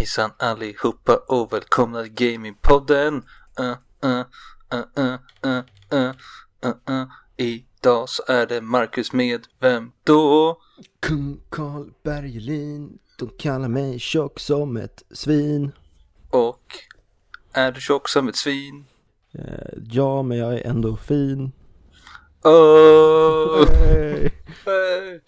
Hejsan allihopa och välkomna till Gamingpodden. Uh, uh, uh, uh, uh, uh, uh, uh. Idag så är det Marcus med vem då? Kung Karl Bergelin, de kallar mig tjock som ett svin. Och är du tjock som ett svin? Eh, ja, men jag är ändå fin. Oh! Hey. Hey.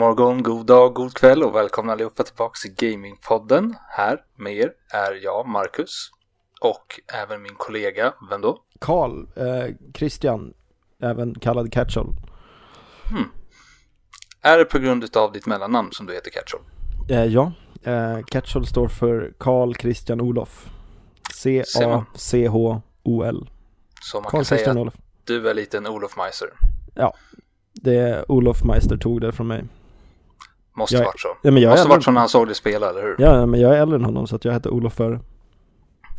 Morgon, god dag, god kväll och välkomna allihopa tillbaka till Gamingpodden. Här med er är jag, Marcus, och även min kollega, vem då? Karl, eh, Christian, även kallad Catchall. Är det på grund av ditt mellannamn som du heter Catchall? Eh, ja, eh, Catchall står för Karl Christian Olof. C-A-C-H-O-L. Så man Karl kan säga Christian att Olof. du är lite en Olof Meister. Det är Olof Meister tog det från mig. Måste Jag varit så. Ja, men jag Måste varit så när han såg dig spela, eller hur? ja, men jag är äldre än honom så att jag heter Olof före.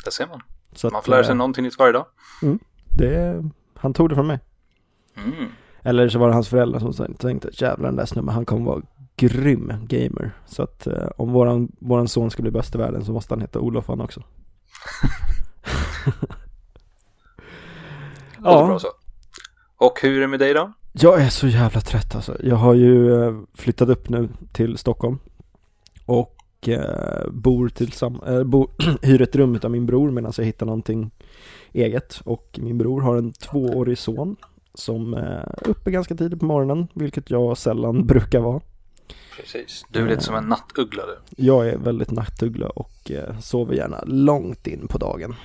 Det ser man. Så Man får lära sig eh, någonting nytt varje dag. det, Han tog det från mig. Mm. Eller så var det hans föräldrar som tänkte jävlar den där snubben han kommer vara grym gamer. Så att eh, om våran, våran son ska bli bäst i världen så måste han heta Olof han också. Ja. bra så. Och hur är det med dig då? Jag är så jävla trött alltså. Jag har ju eh, flyttat upp nu till Stockholm. Och eh, bor tillsammans, äh, bor, hyr ett rum av min bror medan jag hittar någonting eget. Och min bror har en tvåårig son som är uppe ganska tidigt på morgonen, vilket jag sällan brukar vara. Precis. Du är lite som en nattuggla du. Jag är väldigt nattuggla och eh, sover gärna långt in på dagen.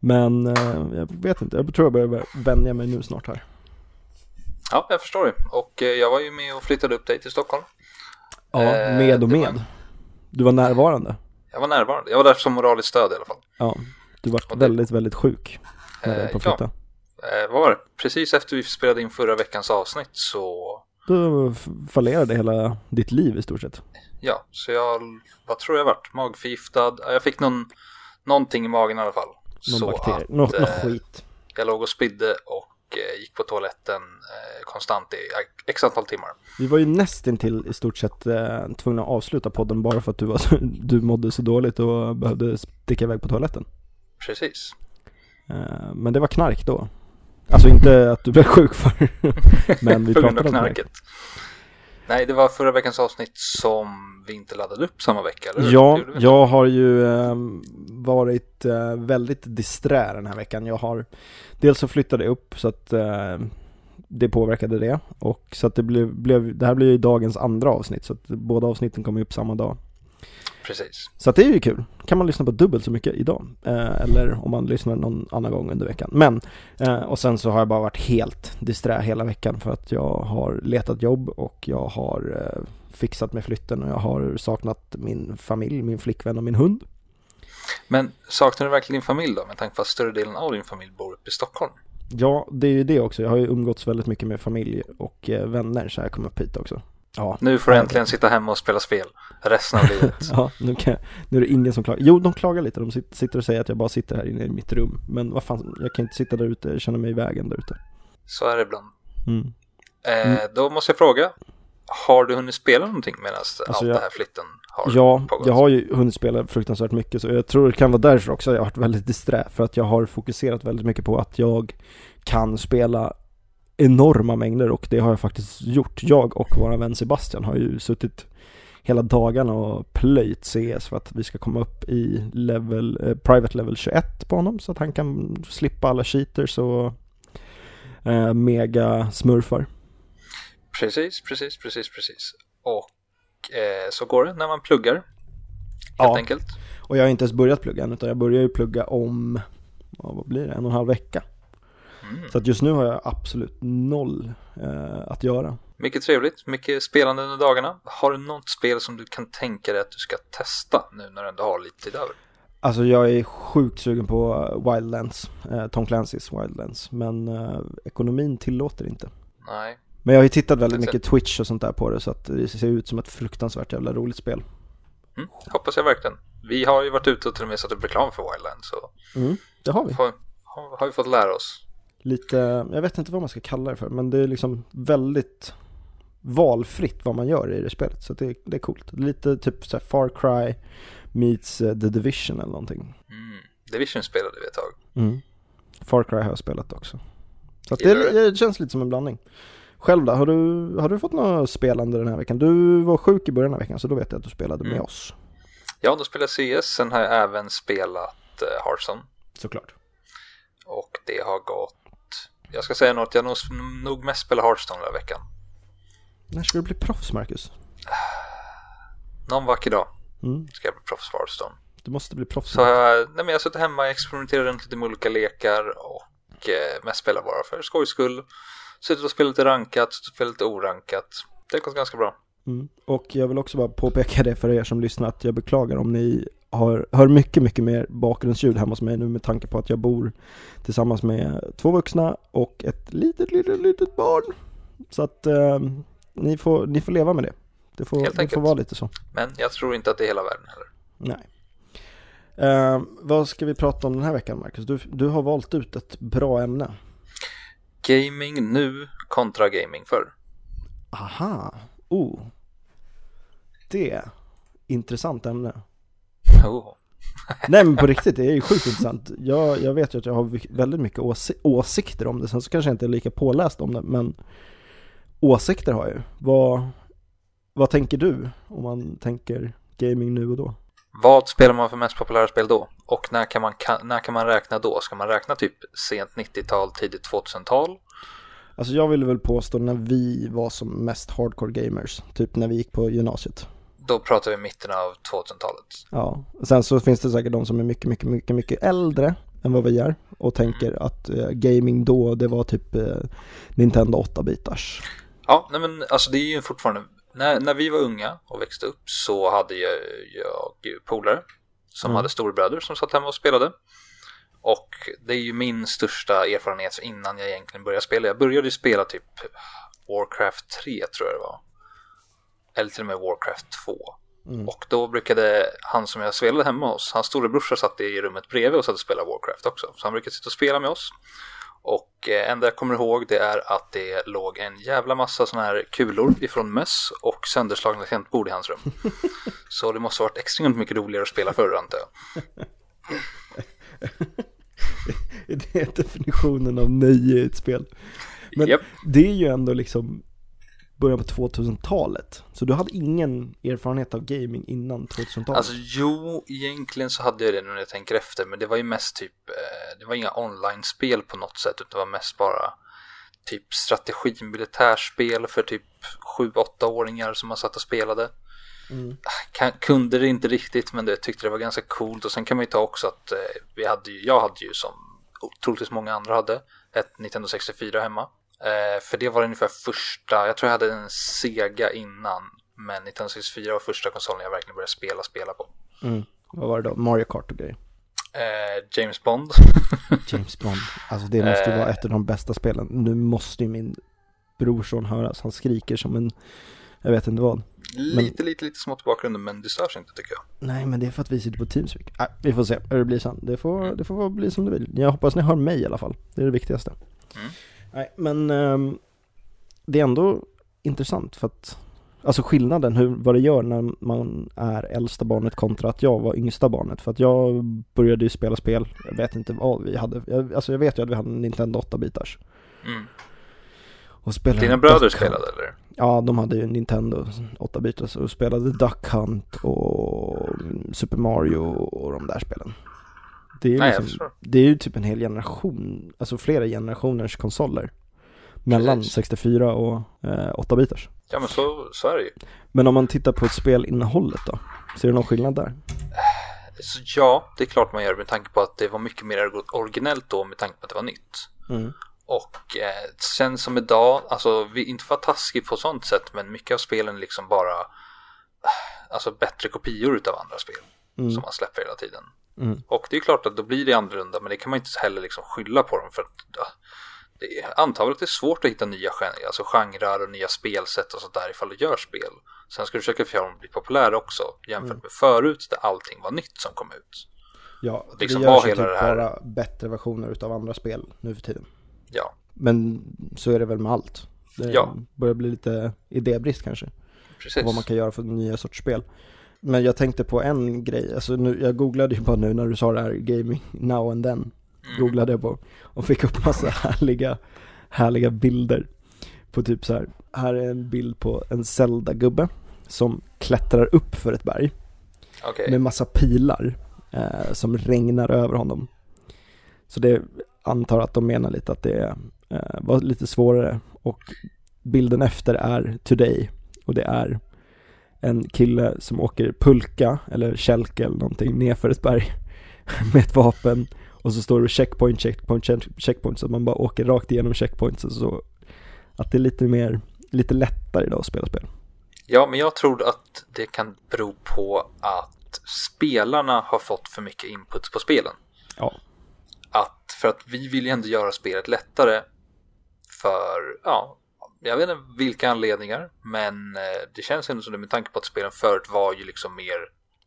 Men eh, jag vet inte, jag tror jag börjar vänja mig nu snart här. Ja, jag förstår det. Och eh, jag var ju med och flyttade upp dig till Stockholm. Ja, Eh, med och med. Du var närvarande. Jag var närvarande. Jag var där som moraliskt stöd i alla fall. Ja, du var Och det- väldigt, väldigt sjuk Eh, på ja. flytta. Vad var det? Precis efter vi spelade in förra veckans avsnitt så... Då fallerade hela ditt liv i stort sett. Ja, så jag... Vad tror jag vart? Magförgiftad? Ja, Jag fick någon... Någonting i magen i alla fall. Någon så bakterie, något, eh, något skit. Jag låg och spydde och eh, gick på toaletten eh, konstant i x antal timmar. Vi var ju nästintill i stort sett eh, tvungna att avsluta podden bara för att du, var du mådde så dåligt och behövde sticka iväg på toaletten. Precis. Men det var knark då. Alltså inte att du blev sjuk för, men vi pratade om knark. knarket. Nej, det var förra veckans avsnitt som vi inte laddade upp samma vecka, eller? Ja, jag har ju ehm, varit eh, väldigt disträ den här veckan. Jag har dels så flyttade jag upp så att eh, det påverkade det och så att det blev, blev, det här blir ju dagens andra avsnitt så att båda avsnitten kommer upp samma dag. Precis. Så att det är ju kul. Kan man lyssna på dubbelt så mycket idag. Eh, eller om man lyssnar någon annan gång under veckan. Men, eh, och sen så har jag bara varit helt disträ hela veckan för att jag har letat jobb och jag har eh, fixat med flytten och jag har saknat min familj, min flickvän och min hund. Men saknar du verkligen din familj då? Med tanke på att större delen av din familj bor uppe i Stockholm. Ja, det är ju det också. Jag har ju umgåtts väldigt mycket med familj och eh, vänner så jag kom upp hit också. Ja, Nu får du äntligen sitta hemma och spela spel resten av livet. ja nu, kan jag, nu är det ingen som klagar. Jo, de klagar lite. De sit- sitter och säger att jag bara sitter här inne i mitt rum. Men vad fan, jag kan inte sitta där ute, jag känner mig i vägen där ute. Så är det ibland. Mm. Eh, Då måste jag fråga. Har du hunnit spela någonting medan allt Alltså, jag- det här flytten har Ja, pågått? jag har ju hunnit spela fruktansvärt mycket så jag tror det kan vara därför också jag har varit väldigt disträ för att jag har fokuserat väldigt mycket på att jag kan spela enorma mängder och det har jag faktiskt gjort. Jag och vår vän Sebastian har ju suttit hela dagarna och plöjt CS för att vi ska komma upp i level, eh, private level 21 på honom så att han kan slippa alla cheaters och eh, mega smurfar. Precis, precis, precis, precis. Och eh, så går det när man pluggar. Helt Ja. enkelt. Och jag har inte ens börjat plugga än utan jag börjar ju plugga om, vad blir det, en och en halv vecka. Mm. Så att just nu har jag absolut noll eh, att göra. Mycket trevligt, mycket spelande under dagarna. Har du något spel som du kan tänka dig att du ska testa nu när du ändå har lite tid över? Alltså jag är sjukt sugen på Wildlands, eh, Tom Clancy's Wildlands, men eh, ekonomin tillåter inte. Nej, Men jag har ju tittat väldigt mycket Twitch och sånt där på det så att det ser ut som ett fruktansvärt jävla roligt spel. mm, hoppas jag verkligen. Vi har ju varit ute och till och med satt upp reklam för Wildland så Mm, det har vi. har, har vi fått lära oss. Lite, jag vet inte vad man ska kalla det för, men det är liksom väldigt valfritt vad man gör i det spelet. Så det, det är coolt. Lite typ så Far Cry meets eh, The Division eller någonting. Mm. Division spelade vi ett tag. Mm. Far Cry har jag spelat också. Så Gillar det, det känns lite som en blandning. Själv då, har du, har du fått något spelande den här veckan? Du var sjuk i början av veckan så då vet jag att du spelade med Mm. oss. Ja, då spelade jag CS. Sen har jag även spelat uh, Hearthstone. Såklart. Och det har gått... Jag ska säga något, jag nog, nog mest spelat Hearthstone den här veckan. När ska du bli proffs Marcus? Någon vacker dag Mm. ska jag bli proffs på Hearthstone. Du måste bli proffs. Så jag, nej men jag har suttit hemma och experimenterat runt lite med olika lekar och eh, mest spelar bara för skojs skull. Suttit och spelat lite rankat, spelat lite orankat. Det har gått ganska bra. Mm. Och jag vill också bara påpeka det för er som lyssnar att jag beklagar om ni har, hör mycket, mycket mer bakgrundsljud hemma hos mig nu med tanke på att jag bor tillsammans med två vuxna och ett litet, litet, litet barn. Så att eh, ni, får, ni får leva med det. Det får, Helt det får vara lite så. Men jag tror inte att det är hela världen heller. Nej. Eh, vad ska vi prata om den här veckan Marcus? Du, du har valt ut ett bra ämne. Gaming nu kontra gaming förr. Aha, oh. Det, intressant ämne. Oh. Nej men på riktigt, det är ju sjukt intressant. Jag, jag vet ju att jag har väldigt mycket åsi- åsikter om det, sen så kanske jag inte är lika påläst om det, men åsikter har jag ju. Vad, vad tänker du om man tänker gaming nu och då? Vad spelar man för mest populära spel då? Och när kan man, när kan man räkna då? Ska man räkna typ sent 90-tal, tidigt 2000-tal? Alltså jag vill väl påstå när vi var som mest hardcore gamers, typ när vi gick på gymnasiet. Då pratar vi mitten av 2000-talet. Ja, sen så finns det säkert de som är mycket, mycket, mycket, mycket äldre än vad vi är och tänker att eh, gaming då, det var typ eh, Nintendo 8-bitars. Ja, nej men alltså det är ju fortfarande, när, när vi var unga och växte upp så hade jag, jag polare som Mm. hade storebröder som satt hemma och spelade. Och det är ju min största erfarenhet innan jag egentligen började spela. Jag började ju spela typ Warcraft 3 tror jag det var. Eller till och med Warcraft 2. Mm. Och då brukade han som jag spelade hemma hos, hans storebrorsa satt i rummet bredvid och satt och spelade Warcraft också. Så han brukade sitta och spela med oss. Och eh, enda jag kommer ihåg det är att det låg en jävla massa sådana här kulor ifrån möss och sönderslagna tangentbord i hans rum. Så det måste ha varit extremt mycket roligare att spela förr antar jag. Det är definitionen av nöje i ett spel. Men Japp. det är ju ändå liksom början på 2000-talet. Så du hade ingen erfarenhet av gaming innan 2000-talet? Alltså jo, egentligen så hade jag det nu när jag tänker efter, men det var ju mest typ, eh, det var inga online-spel på något sätt, utan det var mest bara typ strategi militärspel för typ 7-8-åringar som man satt och spelade. Mm. Kunde det inte riktigt, men det tyckte det var ganska coolt. Och sen kan man ju ta också att eh, vi hade ju, jag hade ju som troligtvis många andra hade, ett Nintendo 64 hemma. Eh, för det var ungefär första, jag tror jag hade en Sega innan, men Nintendo 64 var första konsolen jag verkligen började spela spela på. Mm. Vad var det då? Mario Kart och grejer? Eh, James Bond. James Bond. Alltså det måste ju Eh. vara ett av de bästa spelen. Nu måste ju min brorson höras. Han skriker som en, jag vet inte vad. lite, lite, lite smått i bakgrunden, men det störs inte tycker jag. Nej men det är för att vi sitter på Teamspeak. Nej, vi får se hur det blir sen. Det får, det får bli som det vill. Jag hoppas ni hör mig i alla fall. Det är det viktigaste. Mm. Nej men ehm, det är ändå intressant för att Alltså skillnaden, hur, vad det gör när man är äldsta barnet kontra att jag var yngsta barnet. För att jag började ju spela spel, jag vet inte vad vi hade. Jag, alltså jag vet ju att vi hade en Nintendo 8-bitars. Mm. Och spelade Dina bröder spelade eller? Ja, de hade ju Nintendo 8-bitars och spelade Duck Hunt och Super Mario och de där spelen. Det är ju, Nej, liksom, det är ju typ en hel generation, alltså flera generationers konsoler. Mellan Precis. 64 och eh, 8-bitars. Ja, men så, så är det ju. Men om man tittar på spelinnehållet då? Ser du någon skillnad där? Så ja, det är klart man gör med tanke på att det var mycket mer originellt då med tanke på att det var nytt. Mm. Och eh, sen som idag, alltså vi inte för att vara taskig på sånt sätt, men mycket av spelen liksom bara, alltså bättre kopior utav andra spel Mm. som man släpper hela tiden. Mm. Och det är klart att då blir det annorlunda, men det kan man inte heller liksom skylla på dem för att det är, antagligen att det är svårt att hitta nya alltså genrer och nya spelsätt och sånt där ifall du gör spel. Sen ska du försöka få dem att bli populära också jämfört Mm. med förut där allting var nytt som kom ut. Ja, Liksom det var görs ju typ det här- bara bättre versioner utav andra spel nu för tiden. Ja, Men så är det väl med allt. Det Ja. börjar bli lite idébrist kanske. precis. vad man kan göra för nya sorts spel. Men jag tänkte på en grej, alltså nu, jag googlade ju bara nu när du sa det här gaming now and then. Mm. Googlade jag på och fick upp massa härliga, härliga bilder. På typ så här, här är en bild på en Zelda-gubbe som klättrar upp för ett berg Okej, med massa pilar eh, som regnar över honom. Så det antar att de menar lite att det eh, var lite svårare och bilden efter är Today och det är en kille som åker pulka eller kälke eller någonting nerför ett berg med ett vapen och så står det checkpoint, checkpoint, check- checkpoint så att man bara åker rakt igenom checkpoints och så att det är lite mer, lite lättare idag att spela spel. Ja, men jag tror att det kan bero på att spelarna har fått för mycket input på spelen. Ja, Att, för att vi vill ju ändå göra spelet lättare för, ja, jag vet inte vilka anledningar, men eh, det känns ändå som det med tanke på att spelen förut var ju liksom mer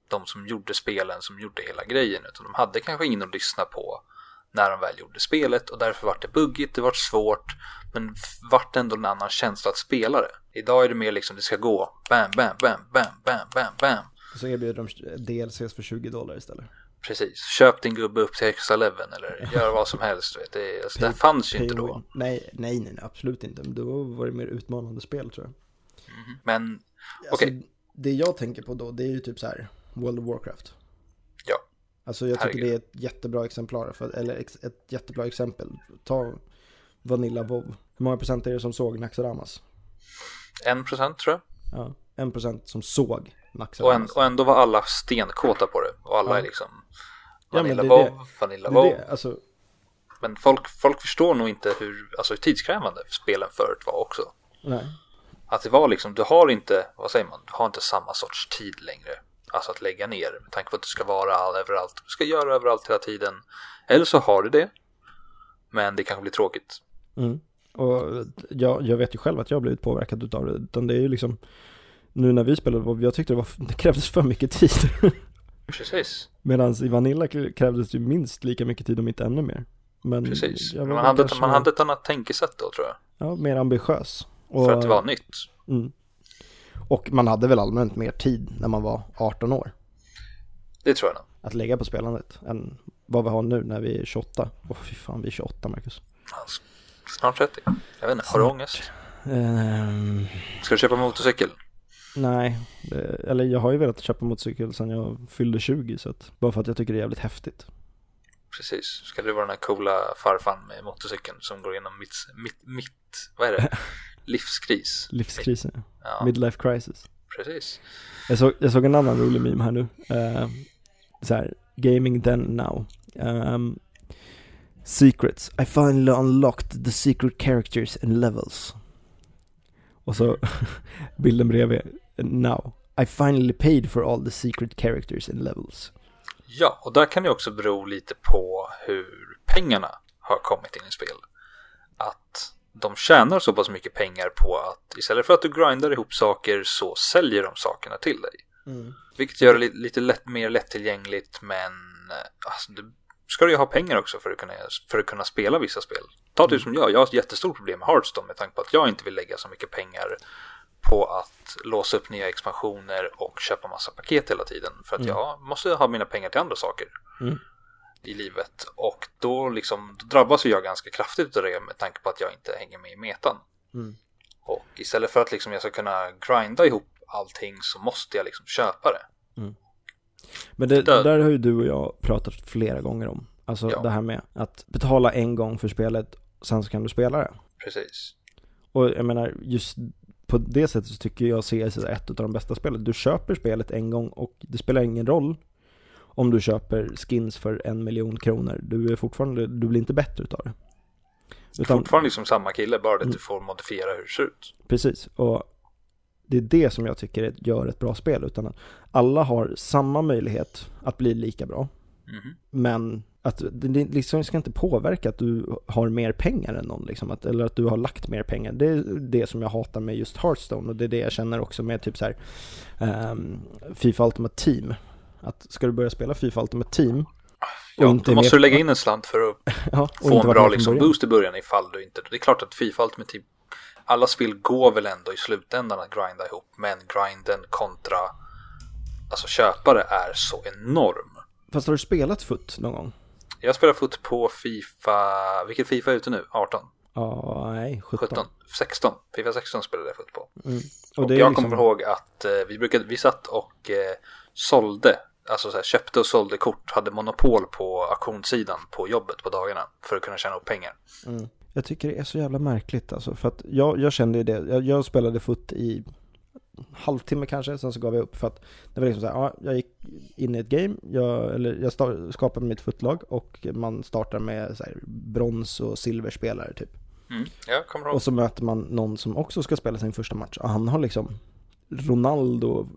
de som gjorde spelen som gjorde hela grejen, utan de hade kanske ingen att lyssna på när de väl gjorde spelet och därför var det buggigt, det var svårt, men vart ändå en annan känsla att spela det. Idag är det mer liksom det ska gå bam, bam, bam, bam, bam, bam, bam. och så erbjuder de DLCs för 20 dollar istället. Precis, köp din gubbe upp till extra leveln eller gör vad som helst. Vet. Det, alltså, det fanns ju inte då. Nej, nej, nej, absolut inte. Då var det mer utmanande spel tror jag. Men Alltså, Okej. Det jag tänker på då, det är ju typ så här World of Warcraft. ja, Alltså jag tycker Herregud. det är ett jättebra exemplar, för, eller ett jättebra exempel. Ta Vanilla WoW. Hur många procent är det som såg Naxxaramas? en procent tror jag. Ja, en procent som såg Och, en, Naxxaramas. och ändå var alla stenkåta på det. Och alla Ja. är liksom Ja, men det Vanilla det det, alltså, Men folk, folk förstår nog inte hur, alltså, hur tidskrävande spelen förut var också. nej. Att det var liksom, du har inte, vad säger man, du har inte samma sorts tid längre. Alltså att lägga ner med tanke på att du ska vara all, överallt. Du ska göra överallt hela tiden. Eller så har du det. Men det kanske blir tråkigt. Mm. Och jag, jag vet ju själv att jag har blivit påverkad utav det, utan det är ju liksom nu när vi spelade jag tyckte det, var, det krävdes för mycket tid. Precis. Medan i Vanilla krävdes ju minst lika mycket tid om inte ännu mer. Men Precis. man, hade, kanske- man hade ett annat tänkesätt då tror jag. Ja, mer ambitiös. Och, För att det var nytt. mm. och man hade väl allmänt mer tid när man var 18 år Det tror jag nog. att lägga på spelandet än vad vi har nu när vi är 28. Åh fy fan, vi är 28 Marcus. Snart 30. Jag vet inte, har du ångest? Ehm, Ska du köpa motorcykel? Nej, det, eller jag har ju velat köpa motorcykel sedan jag fyllde 20 så att, bara för att jag tycker det är jävligt häftigt. Precis. Ska du vara den här coola farfan med motorcykeln som går igenom mitt, mitt, mitt vad är det? Livskris. Livskrisen, Ja, midlife crisis. precis. Jag såg, jag såg en annan rolig meme här nu. Uh, så här, gaming then now. Um, secrets. I finally unlocked the secret characters and levels. Och så bilden bredvid. Now. I finally paid for all the secret characters and levels. Ja, och där kan det också bero lite på hur pengarna har kommit in i spel. Att de tjänar så pass mycket pengar på att istället för att du grindar ihop saker så säljer de sakerna till dig. Vilket gör det li- lite lätt, mer lättillgängligt men eh, alltså, du ska du ju ha pengar också för att kunna, för att kunna spela vissa spel. Ta du som jag, jag har ett jättestort problem med Hearthstone med tanke på att jag inte vill lägga så mycket pengar på att låsa upp nya expansioner och köpa massa paket hela tiden. För att jag måste ha mina pengar till andra saker Mm. i livet. Och då, liksom, då drabbas jag ganska kraftigt av det med tanke på att jag inte hänger med i metan. Mm. Och istället för att liksom jag ska kunna grinda ihop allting så måste jag liksom köpa det. Men det, Död. där har ju du och jag pratat flera gånger om. Alltså Ja. det här med att betala en gång för spelet, sen så kan du spela det. Precis. Och jag menar, just på det sättet så tycker jag CS är ett av de bästa spelen. Du köper spelet en gång och det spelar ingen roll om du köper skins för en miljon kronor. Du är fortfarande, du blir inte bättre utav det. Utan, Fortfarande liksom samma kille, bara det att Mm. du får modifiera hur det ser ut. precis, och det är det som jag tycker gör ett bra spel. Utan att alla har samma möjlighet att bli lika bra. Mhm. Men att det liksom ska inte påverka att du har mer pengar än någon liksom, att, eller att du har lagt mer pengar. Det är det som jag hatar med just Hearthstone och det är det jag känner också med typ så här ehm, Fifa Ultimate Team. Att ska du börja spela Fifa Ultimate Team Ja, då måste med- du lägga in en slant för att ja, få en bra liksom, boost i början ifall du inte... Det är klart att Fifa Ultimate Team, alla spel går väl ändå i slutändan att grinda ihop, men grinden kontra alltså köpare är så enorm. Fast har du spelat FUT någon gång? Jag spelar fot på Fifa, vilket Fifa är ute nu? 18? Ja, nej, 17. 17? 16? Fifa 16 spelade jag fot på. Mm. Och, är jag liksom- kommer ihåg att eh, vi brukade, vi satt och eh, sålde, alltså så här, köpte och sålde kort, hade monopol på auktionssidan på jobbet på dagarna för att kunna tjäna upp pengar. Mm. Jag tycker det är så jävla märkligt alltså, för att jag, jag kände ju det, jag, jag spelade FUT i halvtimme kanske, sen så gav jag upp för att det var liksom så här, ja, jag gick in i ett game, jag, eller jag sta- skapade mitt FUT-lag och man startar med så här, brons och silverspelare typ. Mm. Ihåg. Och så möter man någon som också ska spela sin första match. Och han har liksom Ronaldo,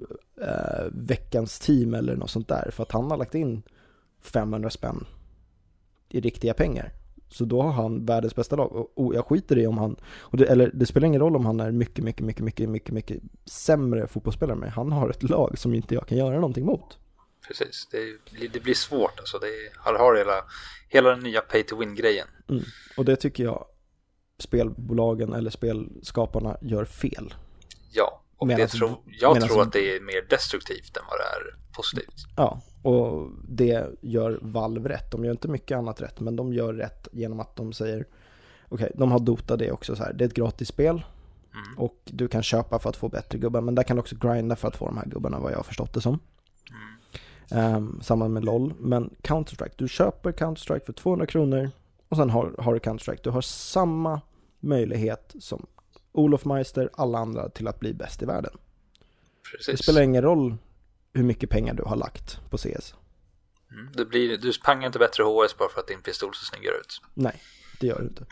eh, veckans team eller något sånt där. För att han har lagt in 500 spänn i riktiga pengar. Så då har han världens bästa lag. Och, och jag skiter i om han, det, eller det spelar ingen roll om han är mycket, mycket, mycket, mycket, mycket, mycket sämre fotbollsspelare. Men han har ett lag som inte jag kan göra någonting mot. Precis, det, det blir svårt alltså. Det han har hela, hela den nya pay to win-grejen. Mm. Och det tycker jag spelbolagen eller spelskaparna gör fel. Ja, och Medan- det tror, jag tror att det är mer destruktivt än vad det är positivt. Ja, och det gör Valve rätt. De gör inte mycket annat rätt, men de gör rätt genom att de säger Okej, de har Dota det också så här. Det är ett gratis spel Mm. och du kan köpa för att få bättre gubbar, men där kan du också grinda för att få de här gubbarna vad jag har förstått det som. Um, samma med LOL, men Counter-Strike, du köper Counter-Strike för 200 kronor och sen har, har du Counter-Strike. Du har samma möjlighet som Olof Meister, alla andra till att bli bäst i världen. Det Precis. spelar ingen roll hur mycket pengar du har lagt på CS. Mm. Det blir, du pangar inte bättre HS bara för att din pistol ser snyggare ut. Nej, det gör du inte.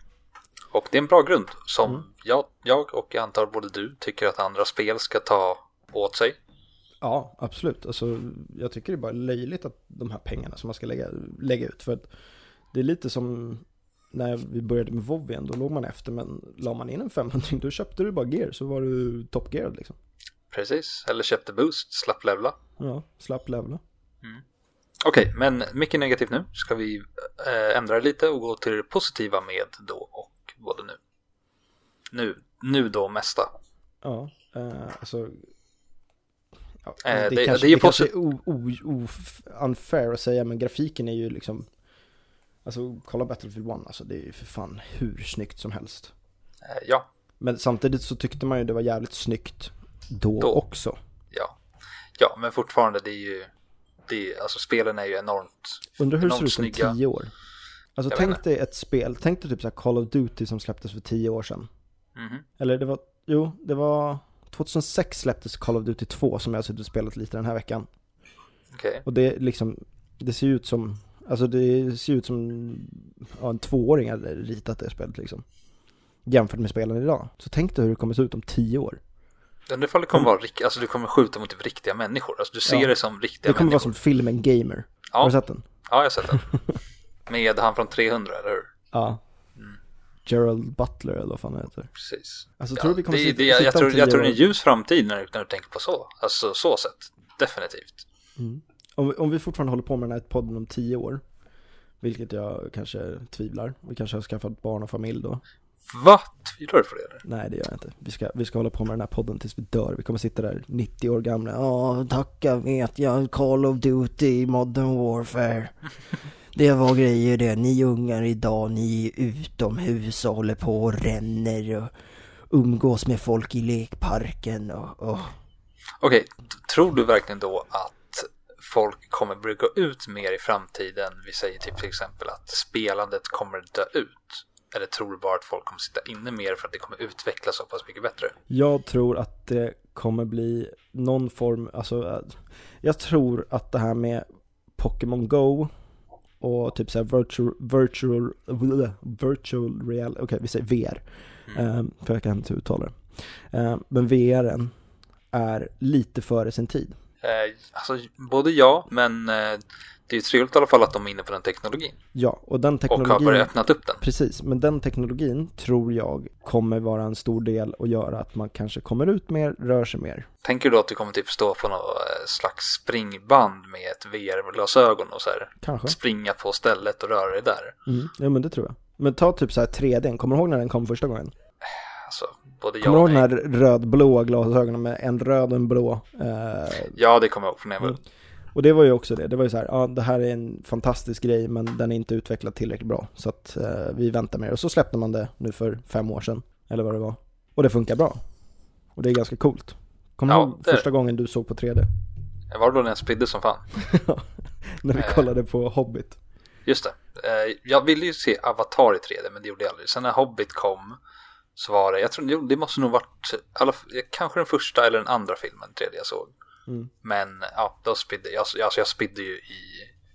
Och det är en bra grund som Mm. jag, jag och jag antar både du tycker att andra spel ska ta åt sig. Ja, absolut. Alltså, jag tycker det är bara löjligt att de här pengarna som man ska lägga, lägga ut. För att det är lite som när vi började med WoW igen, då låg man efter men la man in en 500 då köpte du bara gear så var du top gear liksom. Precis, eller köpte boost, slapp levla. Ja, slapp levla. Okej, men mycket negativt nu. Ska vi äh, ändra lite och gå till det positiva med då och både nu. Nu, nu då mesta. Ja, eh, alltså. Ja, Eh, det, det- kanske, det är det kanske posi- är o, o, o, unfair att säga, men grafiken är ju liksom Alltså kolla Battlefield 1, alltså det är ju för fan hur snyggt som helst. Eh, ja, Men samtidigt så tyckte man ju det var jävligt snyggt då, Då. också. ja. Ja, men fortfarande det är ju, det är, alltså spelen är ju enormt, Undrar hur det enormt ser ut om tio år. Alltså Jag tänk dig ett spel, tänk dig typ så här Call of Duty som släpptes för tio år sedan. Mhm. Eller det var, jo, det var 2006 släpptes Call of Duty 2 som jag har suttit och spelat lite den här veckan. Okej, Och det är liksom, det ser ut som, alltså det ser ut som ja, en tvååring hade ritat det spelet liksom. Jämfört med spelen idag. Så tänk dig hur det kommer se ut om tio år. Undrar ifall det kommer vara, rik- alltså du kommer skjuta mot typ riktiga människor. Alltså du ser Ja. det som riktiga Det kommer vara människor. som filmen Gamer. Har Ja, du sett den? ja, jag har sett den. Med han från 300, eller hur? Ja. Gerald Butler eller vad fan han heter. Precis. Alltså Ja, tror vi kommer det, sitta, det, jag, sitta jag, tror, jag tror det är en ljus framtid när du, när du tänker på så. Alltså så sätt. Definitivt. Mm. Om, vi- om vi fortfarande håller på med den här podden om tio år, vilket jag kanske tvivlar, vi kanske har skaffat barn och familj då. Va? Tvivlar du på det? Eller? Nej det gör jag inte. Vi ska, vi ska hålla på med den här podden tills vi dör. Vi kommer sitta där 90 år gamla. Ja, tacka vet jag, Call of Duty, Modern Warfare. Det var grejer det. Ni ungar idag, ni är utomhus och håller på och ränner och umgås med folk i lekparken och, och Okej, t- tror du verkligen då att folk kommer gå ut mer i framtiden? Vi säger typ till exempel att spelandet kommer dö ut. Eller tror du bara att folk kommer sitta inne mer för att det kommer utvecklas så pass mycket bättre? Jag tror att det kommer bli någon form, alltså jag tror att det här med Pokémon Go och typ såhär virtual, virtual, virtual real, okej vi säger VR, eh, för jag kan inte uttala det. Eh, men VRen är lite före sin tid. Eh, alltså både ja, men det är trevligt i alla fall att de är inne på den teknologin. Ja, och den Och teknologin... har börjat öppnat upp den. Precis, men den teknologin tror jag kommer vara en stor del och göra att man kanske kommer ut mer, rör sig mer. Tänker du då att du kommer typ stå på något eh, slags springband med ett VR-glasögon och så här Kanske. springa på stället och röra dig där? Mm. Ja, men det tror jag. Men ta typ så här 3D, kommer du ihåg när den kom första gången? Alltså, både Kommer du och ihåg nej. de här rödblåa glasögonen med en röd och en blå? Eh, Ja, det kommer jag ihåg från när jag var Mm. Och det var ju också det, det var ju så här, ja det här är en fantastisk grej men den är inte utvecklad tillräckligt bra. Så att eh, vi väntar med det. Och så släppte man det nu för fem år sedan, eller vad det var. Och det funkar bra. Och det är ganska coolt. Kommer du Ja, ihåg det är första gången du såg på 3D? Var det då när jag spydde som fan? När vi Eh. kollade på Hobbit. Just det. Eh, Jag ville ju se Avatar i 3D, men det gjorde jag aldrig. Sen när Hobbit kom så var det, jag tror jo, det måste nog varit, alla, kanske den första eller den andra filmen 3D jag såg. Mm. Men ja, då spydde jag, alltså jag spydde ju i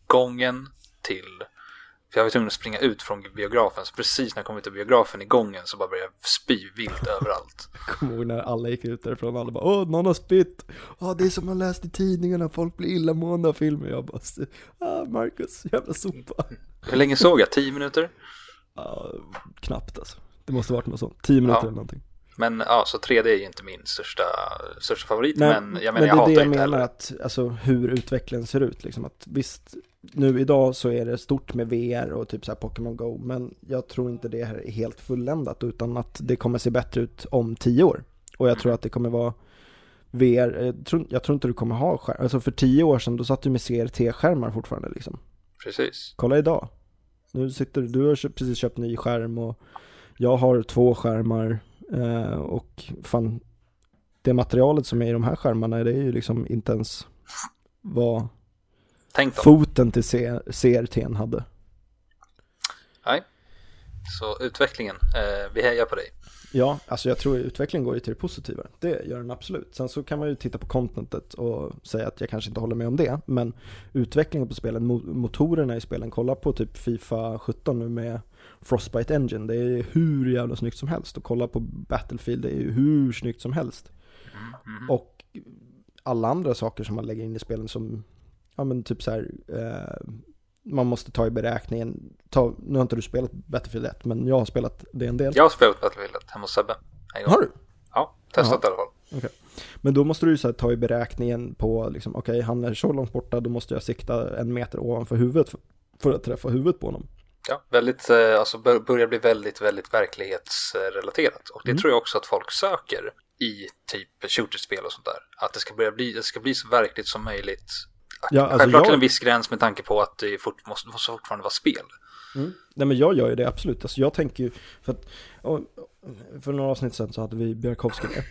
gången till, för jag var tvungen att springa ut från biografen, så precis när jag kom ut ur biografen i gången så bara började jag spy vilt överallt. Kommer ihåg när alla gick ut därifrån alla bara Åh, någon har spytt! Ja, det är som man läst i tidningarna, folk blir illamående av filmer. Jag bara Ah, Marcus, jävla sopa. Hur länge såg jag? 10 minuter? Ja, knappt alltså. Det måste varit något sånt. 10 minuter Ja. eller någonting. Men ja, så 3D är ju inte min största, största favorit, Nej, men jag menar men jag det är hatar det jag inte menar heller. att, alltså hur utvecklingen ser ut liksom. Att visst, nu idag så är det stort med VR och typ så här Pokémon Go, men jag tror inte det här är helt fulländat utan att det kommer se bättre ut om 10 år. Och jag tror att det kommer vara VR, jag tror, jag tror inte du kommer ha skärm, alltså för 10 år sedan då satt du med CRT-skärmar fortfarande liksom. Precis. Kolla idag. Nu sitter du, du har precis köpt ny skärm och jag har två skärmar eh, och fan det materialet som är i de här skärmarna det är ju liksom inte ens vad foten till CRT'n hade. Nej. Så utvecklingen, eh, vi hejar på dig. Ja, alltså jag tror utvecklingen går ju till det positiva. Det gör den absolut. Sen så kan man ju titta på contentet och säga att jag kanske inte håller med om det. Men utvecklingen på spelen, mo- motorerna i spelen, kolla på typ Fifa 17 nu med Frostbite Engine. Det är hur jävla snyggt som helst. Och kolla på Battlefield, det är ju hur snyggt som helst. Mhm. Och alla andra saker som man lägger in i spelen som, ja men typ så här, eh, man måste ta i beräkningen, ta, nu har inte du spelat Battlefield 1, men jag har spelat det en del. Jag har spelat Battlefield 1 hemma hos Sebbe. Har du? Ja, testat i alla fall. Men då måste du ju ta i beräkningen på, liksom, okej han är så långt borta, då måste jag sikta en meter ovanför huvudet för, för att träffa huvudet på honom. Ja, väldigt, eh, alltså bör, börjar bli väldigt, väldigt verklighetsrelaterat. Och det Mm. tror jag också att folk söker i typ shooterspel och sånt där. Att det ska börja bli, det ska bli så verkligt som möjligt. Ja, alltså Självklart jag- en viss gräns med tanke på att det fort, måste, måste fortfarande vara spel. Nej men jag gör ju det absolut, alltså jag tänker ju, för att, för några avsnitt sedan så hade vi Björkovski med.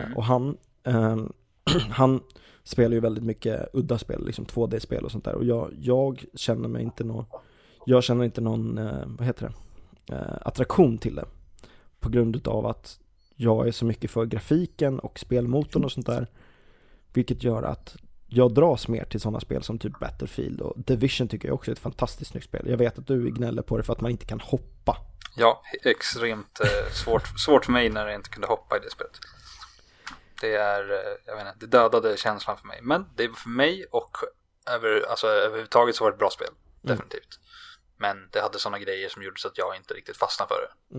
Eh, och han, eh, han spelar ju väldigt mycket udda spel, liksom 2D-spel och sånt där. Och jag, jag känner mig inte någon, jag känner inte någon, eh, vad heter det, eh, attraktion till det. På grund av att jag är så mycket för grafiken och spelmotorn och sånt där. Vilket gör att jag dras mer till sådana spel som typ Battlefield och Division tycker jag också är ett fantastiskt snyggt spel. Jag vet att du gnäller på det för att man inte kan hoppa. Ja, extremt eh, svårt, svårt för mig när jag inte kunde hoppa i det spelet. Det är, eh, jag vet inte, det dödade känslan för mig. Men det är för mig och över, alltså, överhuvudtaget så var det ett bra spel. Definitivt. Men det hade sådana grejer som gjorde så att jag inte riktigt fastnade för det.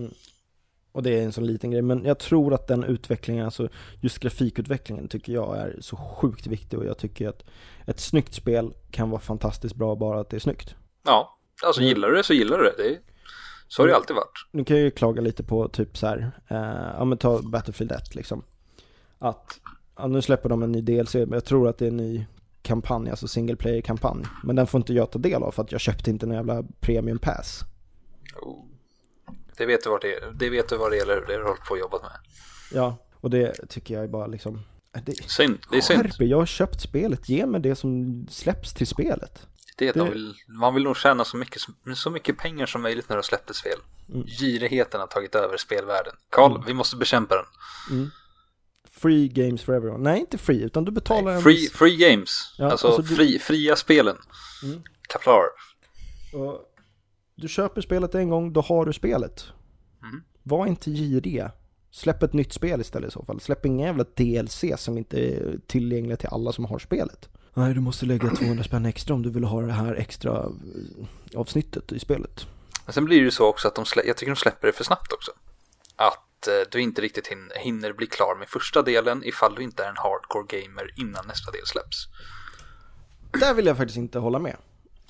Och det är en sån liten grej, men jag tror att den utvecklingen, alltså just grafikutvecklingen tycker jag är så sjukt viktig och jag tycker att ett snyggt spel kan vara fantastiskt bra bara att det är snyggt. Ja, alltså Mm. gillar du det så gillar du det. det är, så har det alltid varit. Nu kan jag ju klaga lite på typ så här, eh, ja men ta Battlefield 1 liksom. Att, ja, nu släpper de en ny DLC, men jag tror att det är en ny kampanj, alltså single player kampanj. Men den får inte jag ta del av för att jag köpte inte en jävla premium pass. Oh. Det vet du vad det är. Det vet du vad det gäller. Det har du hållit på och jobbat med. Ja, och det tycker jag är bara liksom, äh, det, Synd. Det är synd. Jag har köpt spelet, ge mig det som släpps till spelet. Det är att Det- man, vill, man vill nog tjäna så mycket, så mycket pengar som möjligt när du släppt ett spel. Mm. Girigheten har tagit över spelvärlden. Karl, vi måste bekämpa den. Free games for everyone. Nej, inte free, utan du betalar en Free, viss- free games. Ja, alltså alltså du- fri, fria spelen. Mm. Kaplar. och Du köper spelet en gång, då har du spelet. Mm. Var inte giriga. Släpp ett nytt spel istället i så fall. Släpp inga jävla DLC som inte är tillgängliga till alla som har spelet. Nej, du måste lägga 200 spänn extra om du vill ha det här extra eh, avsnittet i spelet. Men sen blir det ju så också att de slä- jag tycker de släpper det för snabbt också. Att eh, du inte riktigt hin- hinner bli klar med första delen ifall du inte är en hardcore gamer innan nästa del släpps. Där vill jag faktiskt inte hålla med.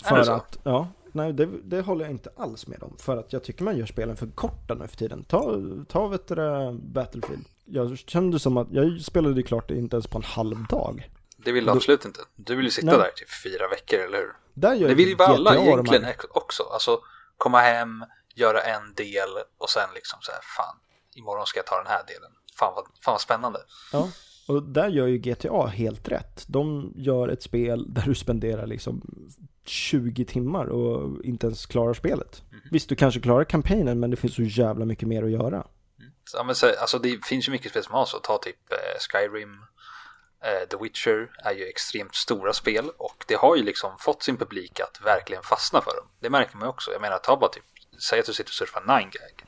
Är För det så? att, ja, nej det, det håller jag inte alls med om. För att jag tycker man gör spelen för korta nu för tiden. Ta, ta vet du, Battlefield. Jag kände som att, jag spelade ju klart inte ens på en halv dag. Det vill du absolut inte. Du vill ju sitta Nej. där typ fyra veckor, eller hur? Där gör Det vill ju alla egentligen ex- också. Alltså komma hem, göra en del och sen liksom så här, fan, imorgon ska jag ta den här delen. Fan vad, fan vad spännande. Ja, och där gör ju GTA helt rätt. De gör ett spel där du spenderar liksom 20 timmar och inte ens klarar spelet. Visst, du kanske klarar kampanjen, men det finns så jävla mycket mer att göra. Så, ja, men, så, alltså det finns ju mycket spel som har så. Ta typ eh, Skyrim, eh, The Witcher är ju extremt stora spel och det har ju liksom fått sin publik att verkligen fastna för dem. Det märker man ju också. Jag menar, ta bara typ, säg att du sitter och surfar 9gag.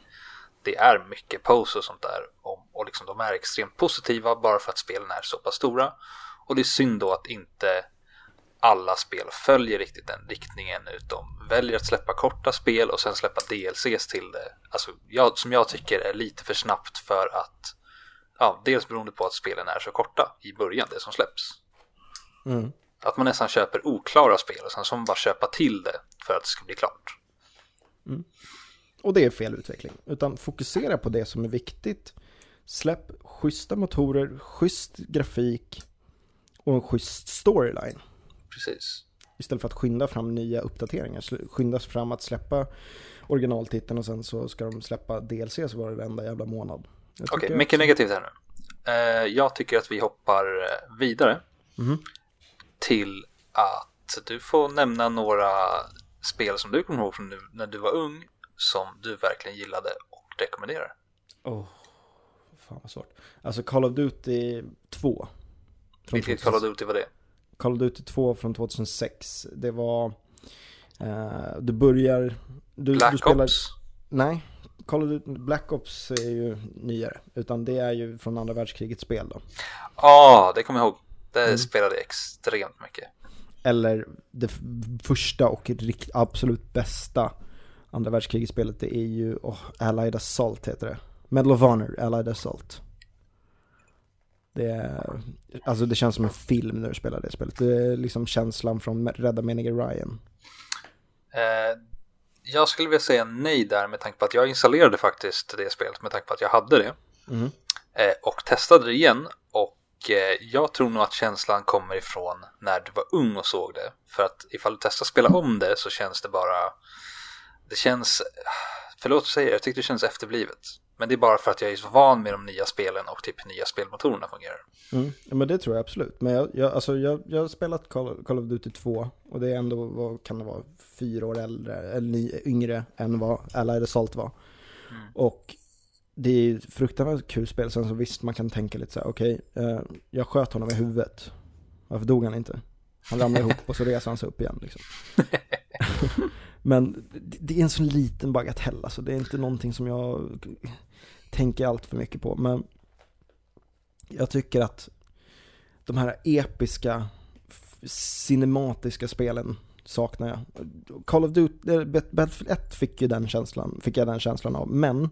Det är mycket pose och sånt där och, och liksom de är extremt positiva bara för att spelen är så pass stora. Och det är synd då att inte alla spel följer riktigt den riktningen utan väljer att släppa korta spel och sen släppa DLCs till det. Alltså jag, som jag tycker är lite för snabbt för att ja, dels beroende på att spelen är så korta i början, det som släpps. Mm. Att man nästan köper oklara spel och sen man bara köpa till det för att det ska bli klart. Och det är fel utveckling. Utan fokusera på det som är viktigt. Släpp schyssta motorer, schysst grafik och en schysst storyline. Precis. Istället för att skynda fram nya uppdateringar. Sl- Skynda fram att släppa originaltiteln och sen så ska de släppa DLC så var det varenda jävla månad. Okej, tycker mycket också- negativt här nu. Eh, jag tycker att vi hoppar eh, vidare Mhm. till att du får nämna några spel som du kommer ihåg från när du var ung som du verkligen gillade och rekommenderar. Åh, fan vad svårt. Alltså Call of Duty 2. Från Vilket Call of Duty var det? Call of Duty 2 från 2006. Det var... Eh, du börjar... Du, Black du spelar, Ops? Nej, Call of Duty, Black Ops är ju nyare. Utan det är ju från andra världskrigets spel då. Ja, ah, det kommer jag ihåg. Det Mm. spelade extremt mycket. Eller det första och absolut bästa andra världskrigets spelet. Det är ju oh, Allied Assault heter det. Medal of Honor, Allied Assault. Det är, alltså det känns som en film när du spelar det spelet. Det är liksom känslan från Rädda menige Ryan. Eh, jag skulle vilja säga nej där med tanke på att jag installerade faktiskt det spelet med tanke på att jag hade det. Mm. Eh, och testade det igen och eh, jag tror nog att känslan kommer ifrån när du var ung och såg det. För att ifall du testar spela om det så känns det bara, det känns, förlåt att säga jag tycker det känns efterblivet. Men det är bara för att jag är så van med de nya spelen och typ nya spelmotorerna fungerar. Mm. Ja, men det tror jag absolut. Men jag, jag, alltså jag, jag har spelat Call, Call of Duty 2 och det är ändå, vad kan det vara, fyra år äldre, eller ny, yngre än vad Allied Assault var. Mm. Och det är ju fruktansvärt kul spel. Sen så visst, man kan tänka lite så här, okej, eh, jag sköt honom i huvudet. Varför dog han inte? Han ramlade ihop och så reser han sig upp igen liksom. Men det, är en sån liten bagatell alltså. Det är inte någonting som jag tänker allt för mycket på. Men jag tycker att de här episka, cinematiska spelen saknar jag. Call of Duty, eh, Battlefield 1 fick ju den känslan, fick jag den känslan av, men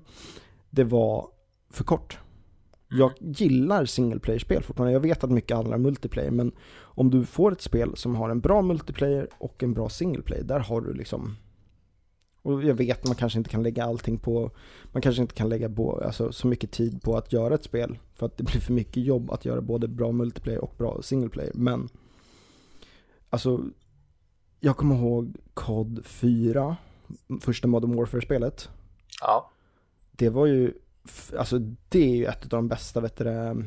det var för kort. Jag gillar single player-spel fortfarande, jag vet att mycket handlar om multiplayer, men om du får ett spel som har en bra multiplayer och en bra single player, där har du liksom och jag vet att man kanske inte kan lägga allting på, man kanske inte kan lägga på, alltså, så mycket tid på att göra ett spel. För att det blir för mycket jobb att göra både bra multiplayer och bra single player. Men, alltså, jag kommer ihåg COD 4, första Modern Warfare-spelet. Ja, Det var ju, alltså det är ju ett av de bästa, vet du det,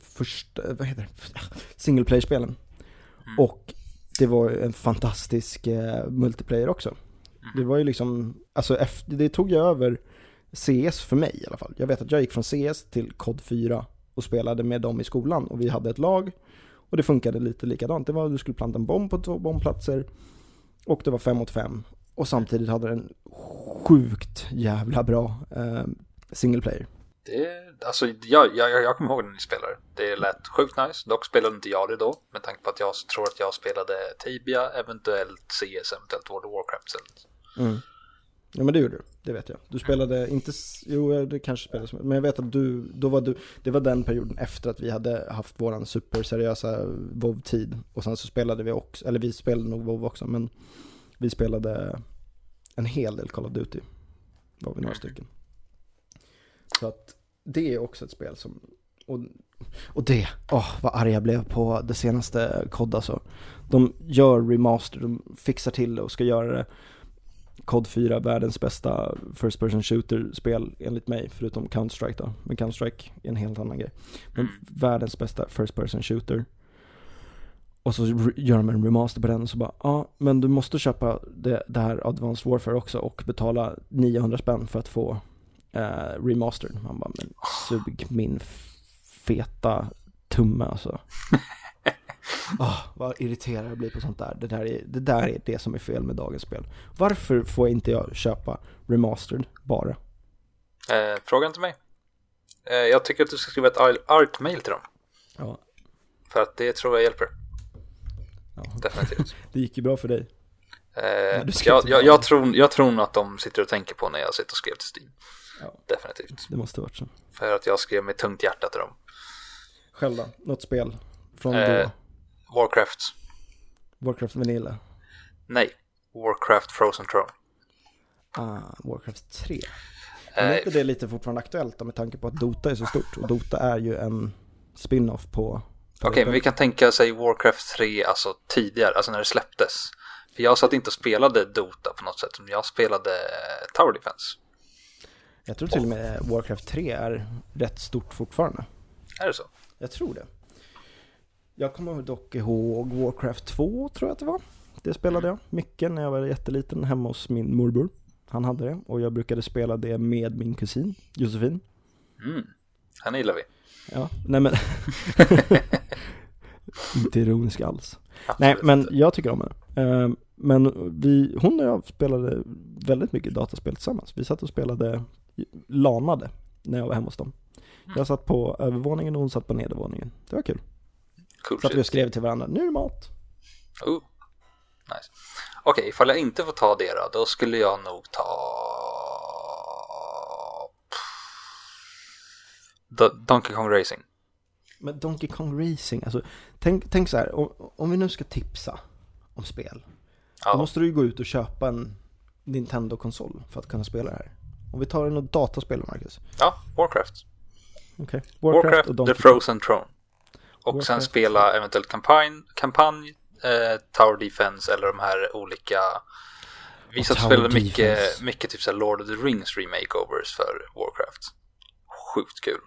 första, vad heter det, single player-spelen. Mm. Och det var ju en fantastisk eh, multiplayer också. Det var ju liksom, alltså efter, det tog ju över CS för mig i alla fall. Jag vet att jag gick från CS till COD 4 och spelade med dem i skolan och vi hade ett lag och det funkade lite likadant. Det var du skulle planta en bomb på två bombplatser och det var fem mot fem och samtidigt hade den sjukt jävla bra eh, single player. Det, alltså, jag, jag, jag kommer ihåg när ni spelade. Det lät sjukt nice. Dock spelade inte jag det då. Med tanke på att jag tror att jag spelade Tibia, eventuellt CS, eventuellt World of Warcraft. Mm. Ja men det gjorde du, det vet jag. Du spelade inte, jo det kanske spelades, men jag vet att du, då var du, det var den perioden efter att vi hade haft våran superseriösa WoW-tid. Och sen så spelade vi också, eller vi spelade nog WoW också, men vi spelade en hel del Call of Duty. Var vi några stycken. Så att det är också ett spel som, och, och det, åh oh, vad arg jag blev på det senaste COD alltså. De gör remaster, de fixar till det och ska göra det COD 4, världens bästa First Person Shooter-spel enligt mig, förutom Counter-Strike då. Men Counter-Strike är en helt annan grej. Men mm. världens bästa First Person Shooter. Och så gör de en remaster på den och så bara, ja, ah, men du måste köpa det, det, här Advanced Warfare också och betala 900 spänn för att få eh, remastered. Man bara, men sug min feta tumme alltså. Oh, vad irriterad jag blir på sånt där. Det där, är, det där är det som är fel med dagens spel. Varför får inte jag köpa remastered bara? Eh, fråga inte mig. Eh, jag tycker att du ska skriva ett art-mail till dem. Ja. För att det tror jag hjälper. Ja. Definitivt. det gick ju bra för dig. Eh, jag, jag, jag, tror, jag tror nog att de sitter och tänker på när jag sitter och skrev till Steam. Ja. Definitivt. Det måste varit så. För att jag skrev med tungt hjärta till dem. Själv då? Något spel? Från eh, då? Warcraft. Warcraft Vanilla? Nej, Warcraft Frozen Throne. Ah, Warcraft 3. Men är inte det lite fortfarande aktuellt då, med tanke på att Dota är så stort? Och Dota är ju en spin-off på... Okej, okay, men vi kan tänka sig Warcraft 3 alltså tidigare, alltså när det släpptes. För jag satt inte och spelade Dota på något sätt, jag spelade Tower Defense. Jag tror till och med Warcraft 3 är rätt stort fortfarande. Är det så? Jag tror det. Jag kommer dock ihåg Warcraft 2 tror jag att det var. Det spelade jag mycket när jag var jätteliten hemma hos min morbror. Han hade det och jag brukade spela det med min kusin Josefin. Mm. Han gillar vi. Ja, nej men Inte ironisk alls. Absolut nej, men jag tycker om henne. Eh, men vi, hon och jag spelade väldigt mycket dataspel tillsammans. Vi satt och spelade lanade när jag var hemma hos dem. Mm. Jag satt på övervåningen och hon satt på nedervåningen. Det var kul. Cool så att vi skrev till varandra, nu är det mat. Oh. Nice. Okej, okay, ifall jag inte får ta det då, då skulle jag nog ta... Donkey Kong Racing. Men Donkey Kong Racing, alltså tänk, tänk så här, om, om vi nu ska tipsa om spel. Ja. Då måste du ju gå ut och köpa en Nintendo-konsol för att kunna spela det här. Om vi tar något dataspel, Marcus. Ja, Warcraft. Okay. Warcraft, Warcraft och Donkey The Frozen Throne. Och Warcraft. sen spela eventuellt kampanj, kampanj eh, Tower Defense eller de här olika vi satt och spelade mycket, mycket typ såhär Lord of the Rings remakeovers för Warcraft. Sjukt kul.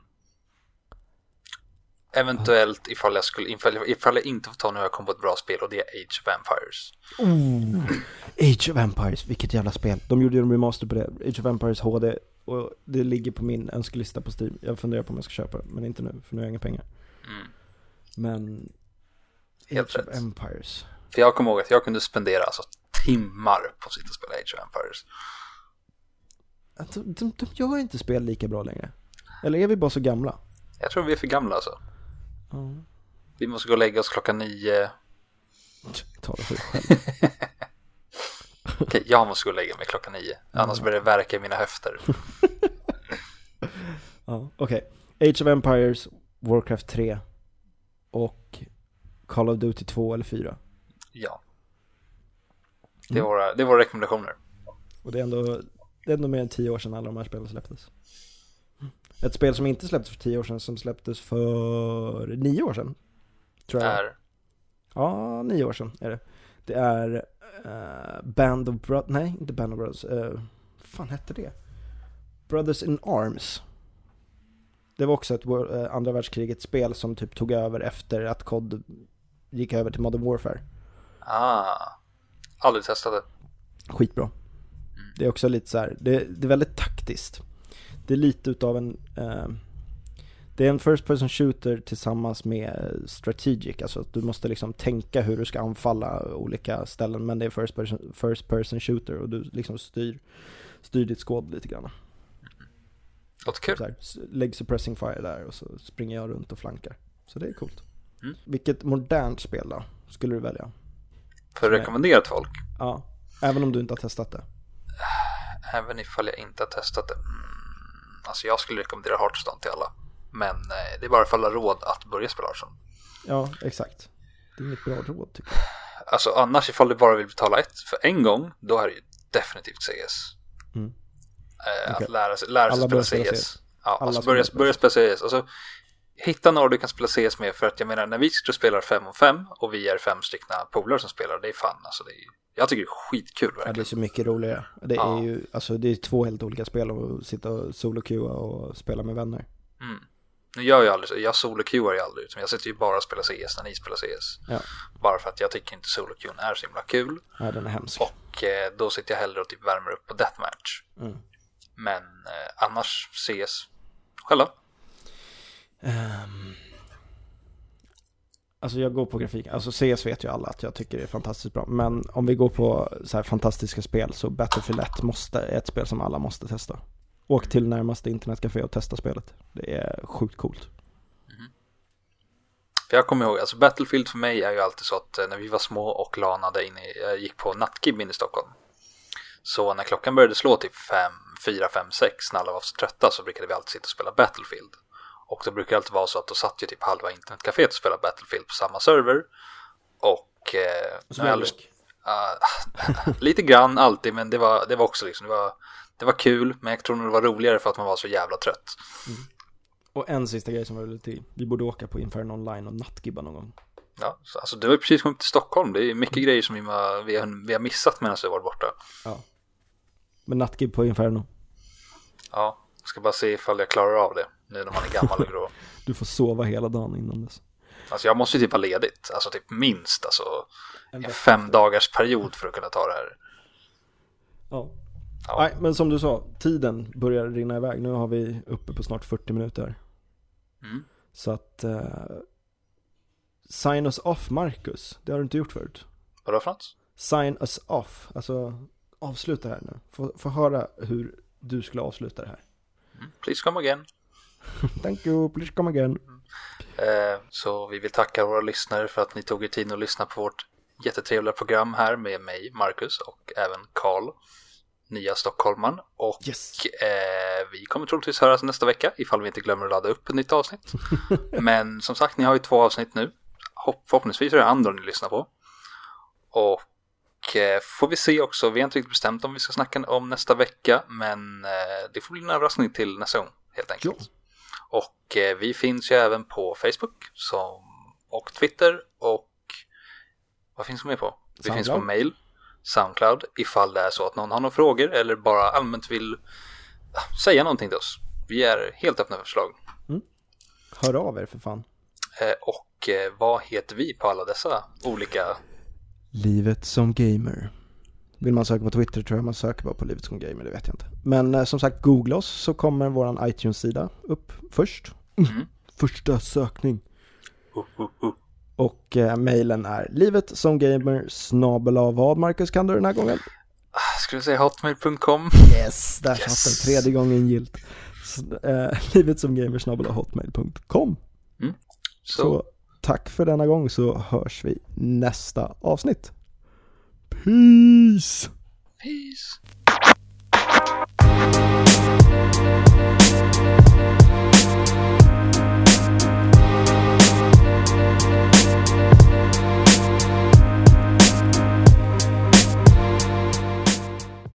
Eventuellt ifall jag, skulle, ifall, ifall jag inte får ta nu jag kommer på ett bra spel och det är Age of Empires. Oh, Age of Empires, vilket jävla spel. De gjorde ju en remaster på det, Age of Empires HD. Och det ligger på min önskelista på Steam. Jag funderar på om jag ska köpa det, men inte nu, för nu har jag inga pengar. Mm. Men Helt Age rätt. of Empires. För jag kommer ihåg att jag kunde spendera alltså timmar på att sitta och spela Age of Empires. De, de, de gör inte spel lika bra längre. Eller är vi bara så gamla? Jag tror vi är för gamla alltså. Mm. Vi måste gå och lägga oss klockan nio. Ta det för själv. Okej, jag måste gå och lägga mig klockan nio. Annars börjar det verka i mina höfter. ja, okej. Okay. Age of Empires, Warcraft 3 och Call of Duty 2 eller 4. Ja. Det är, mm. våra, det är våra rekommendationer. Och det är, ändå, det är ändå mer än 10 år sedan alla de här spelen släpptes. Ett spel som inte släpptes för 10 år sedan, som släpptes för 9 år sedan. Tror jag. Är? Ja, 9 år sedan är det. Det är uh, Band of Brothers, nej inte Band of Brothers, uh, fan hette det? Brothers in Arms. Det var också ett uh, andra världskrigets spel som typ tog över efter att COD gick över till Modern Warfare. Ah, aldrig testade. Skitbra. Mm. Det är också lite så här, det, det är väldigt taktiskt det är lite utav en eh, det är en first person shooter tillsammans med strategic, alltså att du måste liksom tänka hur du ska anfalla olika ställen men det är first person, first person shooter och du liksom styr, styr ditt skåd lite grann. Låter kul. S- Leg suppressing fire där och så springer jag runt och flankar. Så det är coolt. Mm. Vilket modernt spel då, skulle du välja? För att rekommendera till folk. Ja, även om du inte har testat det. Även ifall jag inte har testat det. Mm, alltså jag skulle rekommendera Hearthstone till alla. Men eh, det är bara jag har råd att börja spela Hearthstone. Ja, exakt. Det är inget bra råd tycker jag. Alltså annars ifall du bara vill betala ett för en gång, då är det ju definitivt CS. Mm. Eh, Okej. Att lära sig, lära sig Alla spela CS. CS. Ja, Alla alltså börja, börja spela CS. Alltså, hitta några du kan spela CS med för att jag menar när vi sitter och spelar fem och fem och vi är fem stycken polare som spelar, det är fan alltså det är, jag tycker det är skitkul Ja, det är verkligen. så mycket roligare. Det Ja. är ju, alltså det är två helt olika spel att sitta och solo och spela med vänner. Mm. Nu gör jag aldrig så, jag solo-queuar ju aldrig utan jag sitter ju bara och spelar CS när ni spelar CS. Ja, Bara för att jag tycker inte solo-queuen är så himla kul. ja den är hemsk. Och eh, då sitter jag hellre och typ värmer upp på deathmatch. Mm. Men eh, annars CS. Själva? Um, alltså jag går på grafik, alltså CS vet ju alla att jag tycker det är fantastiskt bra. Men om vi går på så här fantastiska spel så Battlefield 1 måste, är ett spel som alla måste testa. Åk till närmaste internetcafé och testa spelet. Det är sjukt coolt. För jag kommer ihåg, alltså Battlefield för mig är ju alltid så att eh, när vi var små och lanade in i, jag gick på nattkib in i Stockholm. Så när klockan började slå typ 5, 4, 5, 6 när alla var så trötta så brukade vi alltid sitta och spela Battlefield. Och då brukar det alltid vara så att då satt ju typ halva internetcaféet och spelade Battlefield på samma server. Och... Eh, när jag aldrig- det Ah, lite grann alltid, men det var, det var också liksom, det var, det var kul, men jag tror nog det var roligare för att man var så jävla trött. Och en sista grej som jag vill till. Vi borde åka på Inferno Online och nattgibba någon gång. Ja, så, alltså det var ju precis kommit till Stockholm, det är mycket grejer som vi har, vi har, vi har missat medan har varit borta. Ja. Men nattgib på Inferno. Ja, jag ska bara se ifall jag klarar av det nu när man är gammal och grå. Du får sova hela dagen innan dess. Alltså jag måste ju typ ha ledigt, alltså typ minst alltså En en fem dagars period för att kunna ta det här. Ja. Ja. Nej, men som du sa, tiden börjar rinna iväg. Nu har vi uppe på snart 40 minuter. Mm. Så att... Eh, sign us off, Marcus. Det har du inte gjort förut. Vadå för något? Sign us off. Alltså, avsluta här nu. Få, få höra hur du skulle avsluta det här. Mm. Please come again. Thank you, please come again. Eh, så vi vill tacka våra lyssnare för att ni tog er tid att lyssna på vårt jättetrevliga program här med mig, Marcus och även Karl, nya stockholmaren. Och Yes. eh, vi kommer troligtvis höras nästa vecka ifall vi inte glömmer att ladda upp ett nytt avsnitt. Men som sagt, ni har ju två avsnitt nu. Hopp, förhoppningsvis är det andra ni lyssnar på. Och eh, får vi se också, vi har inte riktigt bestämt om vi ska snacka om nästa vecka, men det får bli en överraskning till nästa gång helt enkelt. Ja. Och eh, vi finns ju även på Facebook som, och Twitter och vad finns det mer på? Vi finns på Soundcloud. mail, Soundcloud, ifall det är så att någon har några frågor eller bara allmänt vill säga någonting till oss. Vi är helt öppna för förslag. Hör av er för fan. Eh, och eh, vad heter vi på alla dessa olika? Livet som gamer. Vill man söka på Twitter tror jag man söker bara på Livet som gamer, det vet jag inte. Men eh, som sagt, googla oss så kommer våran iTunes-sida upp först. Mm. Första sökning. Uh, uh, uh. Och eh, mejlen är livet som gamer snabel av vad Marcus kan du den här gången? Ah, Skulle jag säga hotmail.com? Yes, där Yes. satt den tredje gången gilt. Så, eh, livet som gamer snabel av hotmail.com. Så, Så tack för denna gång så hörs vi nästa avsnitt. Peace. Peace.